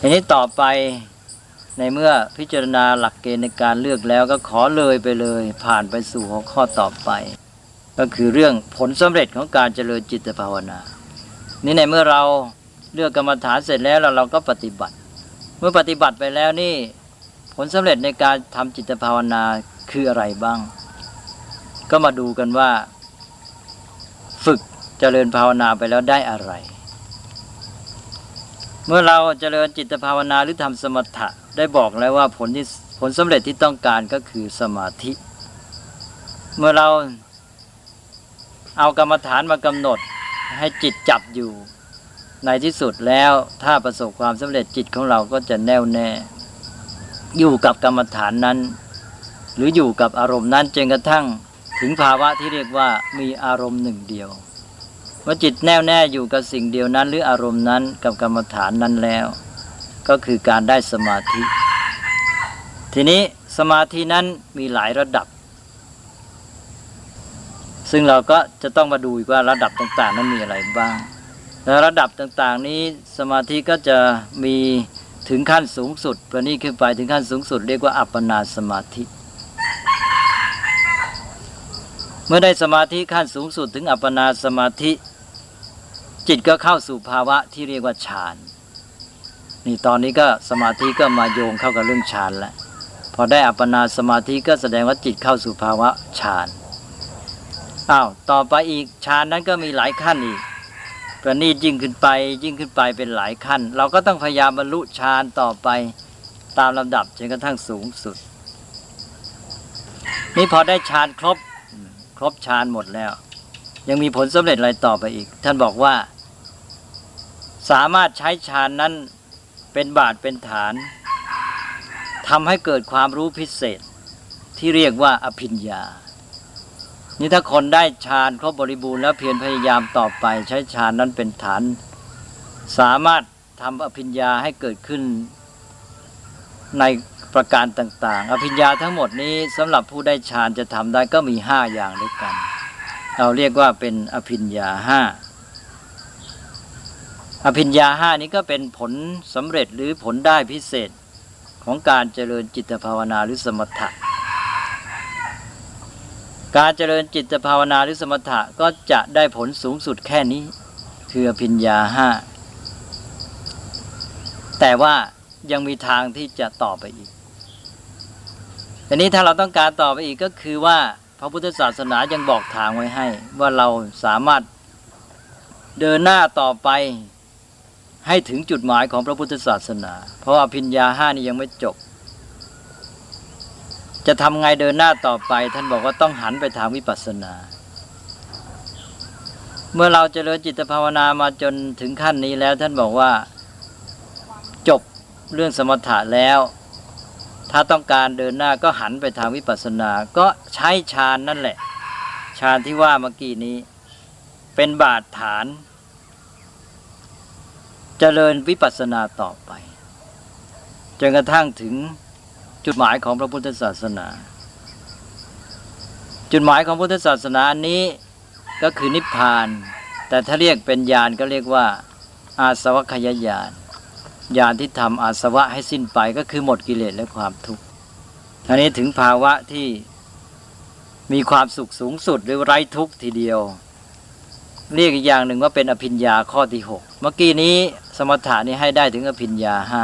ทีนี้ต่อไปในเมื่อพิจารณาหลักเกณฑ์ในการเลือกแล้วก็ขอเลยไปเลย ผ่านไปสู่หัวข้อต่อไป ก็คือเรื่องผลสำเร็จของการเจริญจิตภาวนา นี่ในเมื่อเราเลือกกรรมฐานเสร็จแล้วเราเราก็ปฏิบัติ เมื่อปฏิบัติไปแล้วนี่ผลสำเร็จในการทำจิตภาวนาคืออะไรบ้าง ก็มาดูกันว่า ฝึกเจริญภาวนาไปแล้วได้อะไร เมื่อเราเจริญจิตภาวนาหรือทำสมถะได้บอกแล้วว่าผลที่ผลสำเร็จที่ต้องการก็คือสมาธิ เมื่อเราเอากรรมฐานมากำหนดให้จิตจับอยู่ ในที่สุดแล้วถ้าประสบความสำเร็จจิตของเราก็จะแน่วแน่ อยู่กับกรรมฐานนั้น หรืออยู่กับอารมณ์นั้นจนกระทั่งถึงภาวะที่เรียกว่ามีอารมณ์หนึ่งเดียว เมื่อจิตแน่วแน่อยู่กับสิ่งเดียวนั้น หรืออารมณ์นั้นกับกรรมฐานนั้นแล้ว ก็คือการได้สมาธิ ทีนี้สมาธินั้นมีหลายระดับ ซึ่งเราก็จะต้องมาดูอีกว่าระดับต่างๆ นั้นมีอะไรบ้าง และระดับต่างๆ นี้สมาธิก็จะมีถึงขั้นสูงสุดประนี้ขึ้นไปถึงขั้นสูงสุดเรียกว่าอัปปนาสมาธิ เมื่อได้สมาธิขั้นสูงสุดถึงอัปปนาสมาธิ จิตก็เข้าสู่ภาวะที่เรียกว่าฌานนี่ตอนนี้ก็สมาธิก็มาโยงเข้ากับเรื่องฌานแล้วพอได้อัปปนาสมาธิก็แสดงว่าจิตเข้าสู่ภาวะฌานอ้าวต่อไปอีกฌานนั้นก็มีหลายขั้นอีกประณีตยิ่งขึ้นไปยิ่งขึ้นไปเป็นหลายขั้น เราก็ต้องพยายามบรรลุฌานต่อไปตามลำดับจนกระทั่งสูงสุด นี่พอได้ฌานครบครบฌานหมดแล้ว ยังมีผลสำเร็จอะไรต่อไปอีก ท่านบอกว่า สามารถใช้ฌานนั้นเป็นบาทเป็นฐานทำให้เกิดความรู้พิเศษที่เรียกว่าอภิญญา นี่ถ้าคนได้ฌานครบบริบูรณ์แล้วเพียรพยายามต่อไป ใช้ฌานนั้นเป็นฐาน สามารถทำอภิญญาให้เกิดขึ้นในประการต่าง ๆ อภิญญาทั้งหมดนี้สำหรับผู้ได้ฌานจะทำได้ก็มีห้าอย่างด้วยกัน เราเรียกว่าเป็นอภิญญาห้า อภิญญาห้านี้ก็เป็นผลสำเร็จหรือผลได้พิเศษของการเจริญจิตภาวนาหรือสมถะ การเจริญจิตภาวนาหรือสมถะก็จะได้ผลสูงสุดแค่นี้ คืออภิญญาห้าแต่ว่ายังมีทางที่จะต่อไปอีกแต่นี้ถ้าเราต้องการต่อไปอีกก็คือว่าพระพุทธศาสนายังบอกทางไว้ให้ ว่าเราสามารถเดินหน้าต่อไป ให้ถึงจุดหมายของพระพุทธศาสนา เพราะว่าพิญญาห้านี่ยังไม่จบ จะทำไงเดินหน้าต่อไป ท่านบอกว่าต้องหันไปทางวิปัสสนา เมื่อเราจเจริญจิตภาวนามาจนถึงขั้นนี้แล้ว ท่านบอกว่าจบเรื่องสมถะแล้ว ถ้าต้องการเดินหน้าก็หันไปทางวิปัสสนา ก็ใช้ฌานนั่นแหละฌานที่ว่าเมื่อกี้นี้ เป็นบาดฐาน เจริญวิปัสสนาต่อไป จนกระทั่งถึงจุดหมายของพระพุทธศาสนา จุดหมายของพุทธศาสนานี้ก็คือนิพพาน แต่ถ้าเรียกเป็นญาณก็เรียกว่า อาสวัคยญาณญาณที่ทำอาสวะให้สิ้นไปก็คือหมดกิเลสและความทุกข์ทีนี้ถึงภาวะที่มีความสุขสูงสุดหรือไร้ทุกข์ทีเดียว เรียกอีกอย่างหนึ่งว่าเป็นอภิญญาข้อที่หกเมื่อกี้นี้สมถะนี้ให้ได้ถึงอภิญญาห้า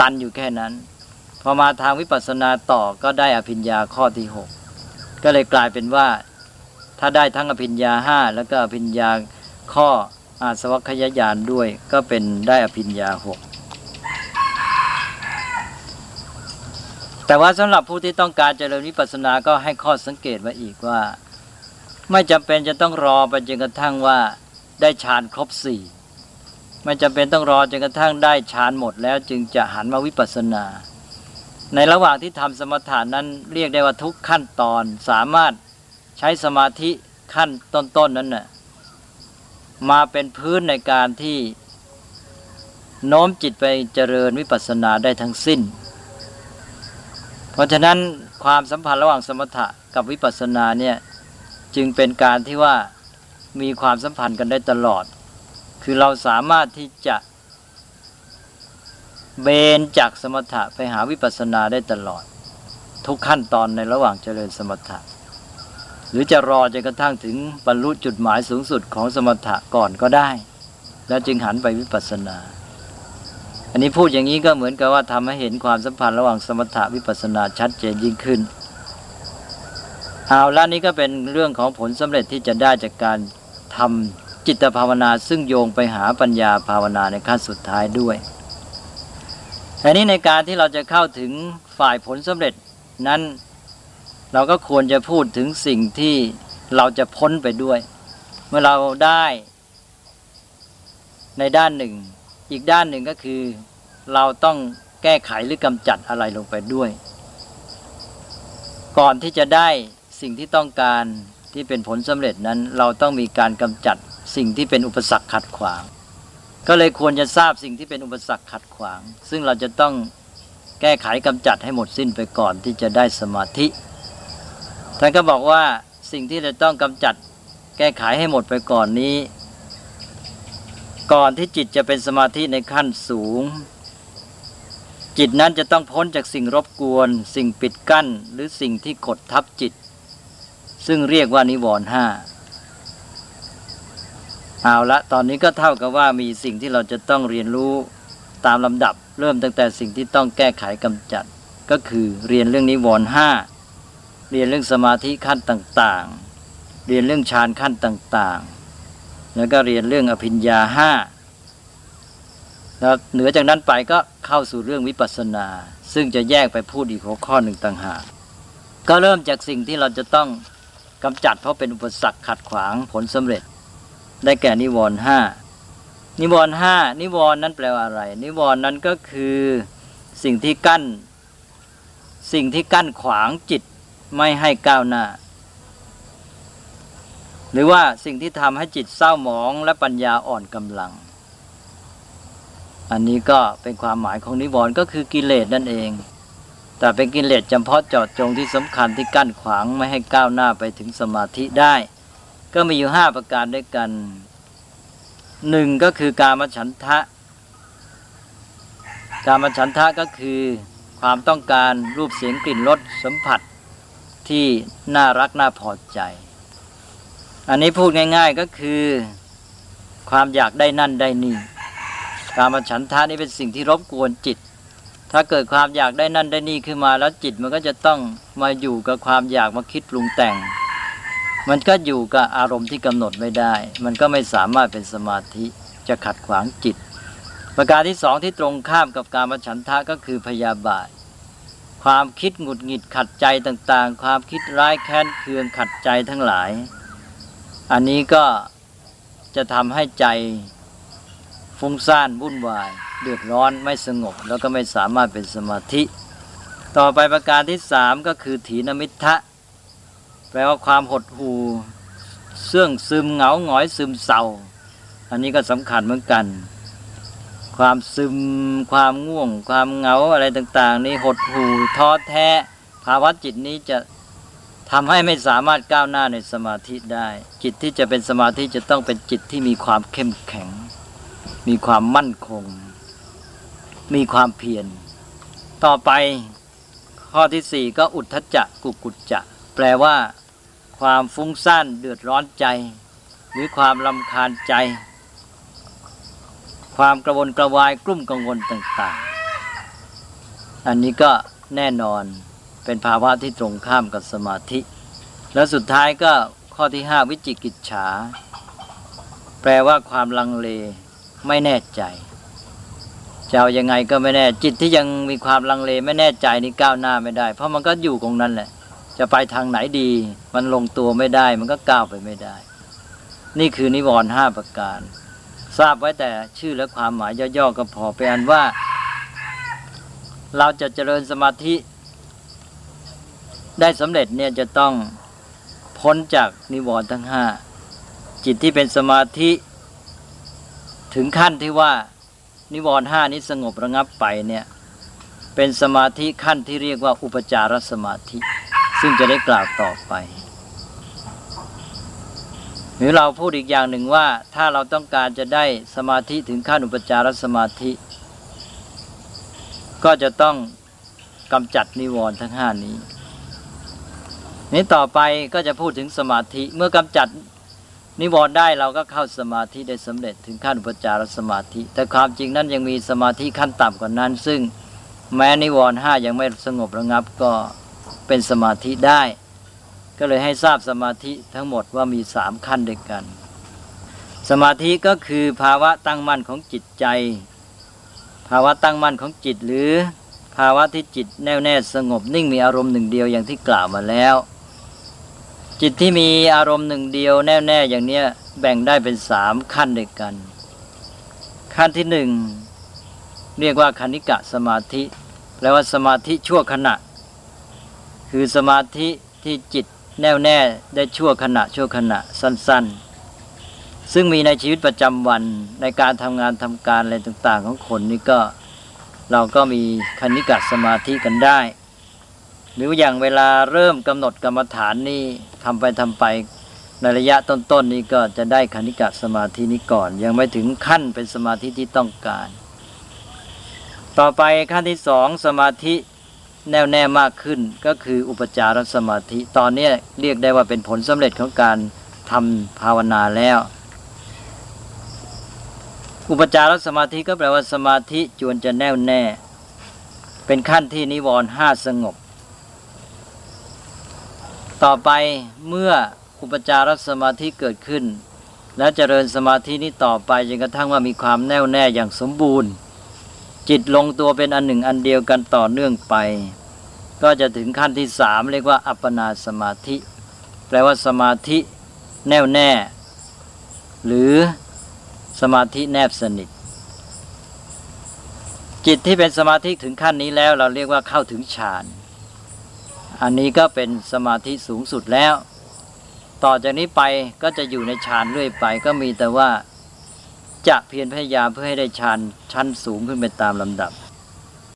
ตันอยู่แค่นั้น พอมาทางวิปัสสนาต่อก็ได้อภิญญาข้อที่หกก็เลยกลายเป็นว่า ถ้าได้ทั้งอภิญญาห้าแล้วก็อภิญญาข้ออาสวัคยญาณด้วย ก็เป็นได้อภิญญาหกแต่ว่าสำหรับผู้ที่ต้องการเจริญวิปัสสนาก็ให้ข้อสังเกตไว้อีกว่า ไม่จำเป็นจะต้องรอไปจนกระทั่งว่าได้ฌานครบสี่ไม่จำเป็นต้องรอจนกระทั่งได้ฌานหมดแล้วจึงจะหันมาวิปัสสนา ในระหว่างที่ทำสมถานั้นเรียกได้ว่าทุกขั้นตอนสามารถใช้สมาธิขั้นต้นๆนนั้นน่ะมาเป็นพื้นในการที่โน้มจิตไปเจริญวิปัสสนาได้ทั้งสิ้น เพราะฉะนั้นความสัมพันธ์ระหว่างสมถะกับวิปัสสนาเนี่ย จึงเป็นการที่ว่ามีความสัมพันธ์กันได้ตลอด คือเราสามารถที่จะเบนจากสมถะไปหาวิปัสสนาได้ตลอด ทุกขั้นตอนในระหว่างเจริญสมถะ หรือจะรอจนกระทั่งถึงบรรลุจุดหมายสูงสุดของสมถะก่อนก็ได้ แล้วจึงหันไปวิปัสสนา อันนี้พูดอย่างนี้ก็เหมือนกับว่าทำให้เห็นความสัมพันธ์ระหว่างสมถะวิปัสสนาชัดเจนยิ่งขึ้น เอาละนี้ก็เป็นเรื่องของผลสำเร็จที่จะได้จากการทำจิตภาวนาซึ่งโยงไปหาปัญญาภาวนาในขั้นสุดท้ายด้วยอันนี้ในการที่เราจะเข้าถึงฝ่ายผลสำเร็จนั้นเราก็ควรจะพูดถึงสิ่งที่เราจะพ้นไปด้วย เมื่อเราได้ในด้านหนึ่ง อีกด้านหนึ่งก็คือ เราต้องแก้ไขหรือกำจัดอะไรลงไปด้วย ก่อนที่จะได้ สิ่งที่ต้องการที่เป็นผลสำเร็จนั้น เราต้องมีการกำจัดสิ่งที่เป็นอุปสรรคขัดขวาง ก็เลยควรจะทราบสิ่งที่เป็นอุปสรรคขัดขวาง ซึ่งเราจะต้องแก้ไขกำจัดให้หมดสิ้นไปก่อนที่จะได้สมาธิท่านก็บอกว่าสิ่งที่จะต้องกำจัดแก้ไขให้หมดไปก่อนนี้ ก่อนที่จิตจะเป็นสมาธิในขั้นสูง จิตนั้นจะต้องพ้นจากสิ่งรบกวน สิ่งปิดกั้น หรือสิ่งที่กดทับจิต ซึ่งเรียกว่านิวรณ์ห้าเอาละตอนนี้ก็เท่ากับว่ามีสิ่งที่เราจะต้องเรียนรู้ตามลำดับ เริ่มตั้งแต่สิ่งที่ต้องแก้ไขกำจัด ก็คือเรียนเรื่องนิวรณ์ห้าเรียนเรื่องสมาธิขั้นต่างๆ เรียนเรื่องฌานขั้นต่างๆ แล้วก็เรียนเรื่องอภิญญาห้าแล้วเหนือจากนั้นไปก็เข้าสู่เรื่องวิปัสสนา ซึ่งจะแยกไปพูดอีกหัวข้อหนึ่งต่างหากก็เริ่มจากสิ่งที่เราจะต้อง กำจัดเพราะเป็นอุปสรรคขัดขวางผลสำเร็จ ได้แก่นิวรณ์ห้านิวรณ์ห้านิวรณ์นั้นแปลว่าอะไร นิวรณ์นั้นก็คือสิ่งที่กั้น สิ่งที่กั้นขวางจิตไม่ให้ก้าวหน้า หรือว่าสิ่งที่ทำให้จิตเศร้าหมองและปัญญาอ่อนกำลัง อันนี้ก็เป็นความหมายของนิวรณ์ก็คือกิเลสนั่นเอง แต่เป็นกิเลสจำเพาะเจาะจงที่สำคัญที่กั้นขวางไม่ให้ก้าวหน้าไปถึงสมาธิได้ ก็มีอยู่ห้าประการด้วยกันหนึ่งก็คือการมฉันทะ การมฉันทะก็คือความต้องการรูปเสียงกลิ่นรสสัมผัสที่น่ารักน่าพอใจ อันนี้พูดง่าย ๆก็คือ ความอยากได้นั่นได้นี่ การมฉันทะนี่เป็นสิ่งที่รบกวนจิต ถ้าเกิดความอยากได้นั่นได้นี่ขึ้นมาแล้วจิตมันก็จะต้องมาอยู่กับความอยากมาคิดปรุงแต่ง มันก็อยู่กับอารมณ์ที่กำหนดไม่ได้ มันก็ไม่สามารถเป็นสมาธิจะขัดขวางจิต ประการที่สองที่ตรงข้ามกับการมฉันทะก็คือพยาบาท ความคิดหงุดหงิดขัดใจต่างๆ ความคิดร้ายแค้นเคืองขัดใจทั้งหลาย อันนี้ก็จะทำให้ใจ ฟุ้งซ่านวุ่นวาย เดือดร้อนไม่สงบ แล้วก็ไม่สามารถเป็นสมาธิ ต่อไปประการที่สามก็คือถีนมิทะแปลว่าความหดหู่เสื่องซึมเหงาหงอยซึมเศร้า อันนี้ก็สำคัญเหมือนกัน ความซึมความง่วง ความเหงาอะไรต่างๆ นี้หดหู่ท้อแท้ ภาวะจิตนี้จะทำให้ไม่สามารถก้าวหน้าในสมาธิได้ จิตที่จะเป็นสมาธิจะต้องเป็นจิตที่มีความเข้มแข็ง มีความมั่นคง มีความเพียร ต่อไปข้อที่สี่ก็อุทธจักกุกุจจะ แปลว่า ความฟุ้งซ่านเดือดร้อนใจ หรือความลำคาญใจ ความกระวนกระวายกลุ่มกังวลต่าง ๆ อันนี้ก็แน่นอนเป็นภาวะที่ตรงข้ามกับสมาธิ แล้วสุดท้ายก็ข้อที่ห้าวิจิกิจฉา แปลว่าความลังเล ไม่แน่ใจจะเอายังไงก็ไม่แน่จิตที่ยังมีความลังเลไม่แน่ใจนี่ก้าวหน้าไม่ได้ เพราะมันก็อยู่ตรงนั้นแหละ จะไปทางไหนดี มันลงตัวไม่ได้ มันก็ก้าวไปไม่ได้ นี่คือนิวรณ์ห้าประการ ทราบไว้แต่ชื่อและความหมายย่อๆก็พอไปอันว่า เราจะเจริญสมาธิได้สำเร็จเนี่ยจะต้องพ้นจากนิวรณ์ทั้งห้าจิตที่เป็นสมาธิ ถึงขั้นที่ว่านิวรณ์ห้านี้สงบระงับไปเนี่ยเป็นสมาธิขั้นที่เรียกว่าอุปจารสมาธิ ซึ่งจะได้กล่าวต่อไปหรือเราพูดอีกอย่างหนึ่งว่าถ้าเราต้องการจะได้สมาธิถึงขั้นอุปจารสมาธิ ก็จะต้องกำจัดนิวรณ์ทั้งห้านี้นี้ต่อไปก็จะพูดถึงสมาธิเมื่อกำจัด นิวรณ์ได้เราก็เข้าสมาธิได้สำเร็จถึงขั้นอุปจารสมาธิ แต่ความจริงนั้นยังมีสมาธิขั้นต่ำกว่านั้น ซึ่งแม้นิวรณ์ห้ายังไม่สงบระงับก็เป็นสมาธิได้ ก็เลยให้ทราบสมาธิทั้งหมดว่ามีสามขั้นด้วยกัน สมาธิก็คือภาวะตั้งมั่นของจิตใจ ภาวะตั้งมั่นของจิตหรือภาวะที่จิตแน่วแน่สงบนิ่งมีอารมณ์หนึ่งเดียวอย่างที่กล่าวมาแล้ว จิตที่มีอารมณ์หนึ่งเดียวแน่วแน่อย่างเนี้ยแบ่งได้เป็นสามขั้นด้วยกัน ขั้นที่หนึ่งเรียกว่าคณิกะสมาธิแปลว่าสมาธิชั่วขณะ คือสมาธิที่จิตแน่วแน่ได้ชั่วขณะชั่วขณะสั้น ๆ ซึ่งมีในชีวิตประจำวันในการทำงานทำการอะไรต่าง ๆ ของคนนี่ก็เราก็มีคณิกะสมาธิกันได้ หรืออย่างเวลาเริ่มกำหนดกรรมฐานนี่ ทำไปทำไปในระยะต้นๆนนี่ก็จะได้คณิกะสมาธินี้ก่อน ยังไม่ถึงขั้นเป็นสมาธิที่ต้องการ ต่อไปขั้นที่สองสมาธิแน่วแน่มากขึ้นก็คืออุปจารสมาธิ ตอนนี้เรียกได้ว่าเป็นผลสำเร็จของการทำภาวนาแล้ว อุปจารสมาธิก็แปลว่าสมาธิจวนจะแน่วแน่ เป็นขั้นที่นิวรณ์ห้าสงบ ต่อไปเมื่ออุปจารสมาธิเกิดขึ้น และเจริญสมาธินี้ต่อไปจนกระทั่งว่ามีความแน่วแน่อย่างสมบูรณ์ จิตลงตัวเป็นอันหนึ่งอันเดียวกันต่อเนื่องไป ก็จะถึงขั้นที่สามเรียกว่า อัปปนาสมาธิ แปลว่าสมาธิแน่วแน่ หรือสมาธิแนบสนิท จิตที่เป็นสมาธิถึงขั้นนี้แล้วเราเรียกว่าเข้าถึงฌาน อันนี้ก็เป็นสมาธิสูงสุดแล้ว ต่อจากนี้ไปก็จะอยู่ในฌานเรื่อยไป ก็มีแต่ว่าจะเพียรพยายามเพื่อให้ได้ฌานชั้นสูงขึ้นไปตามลำดับ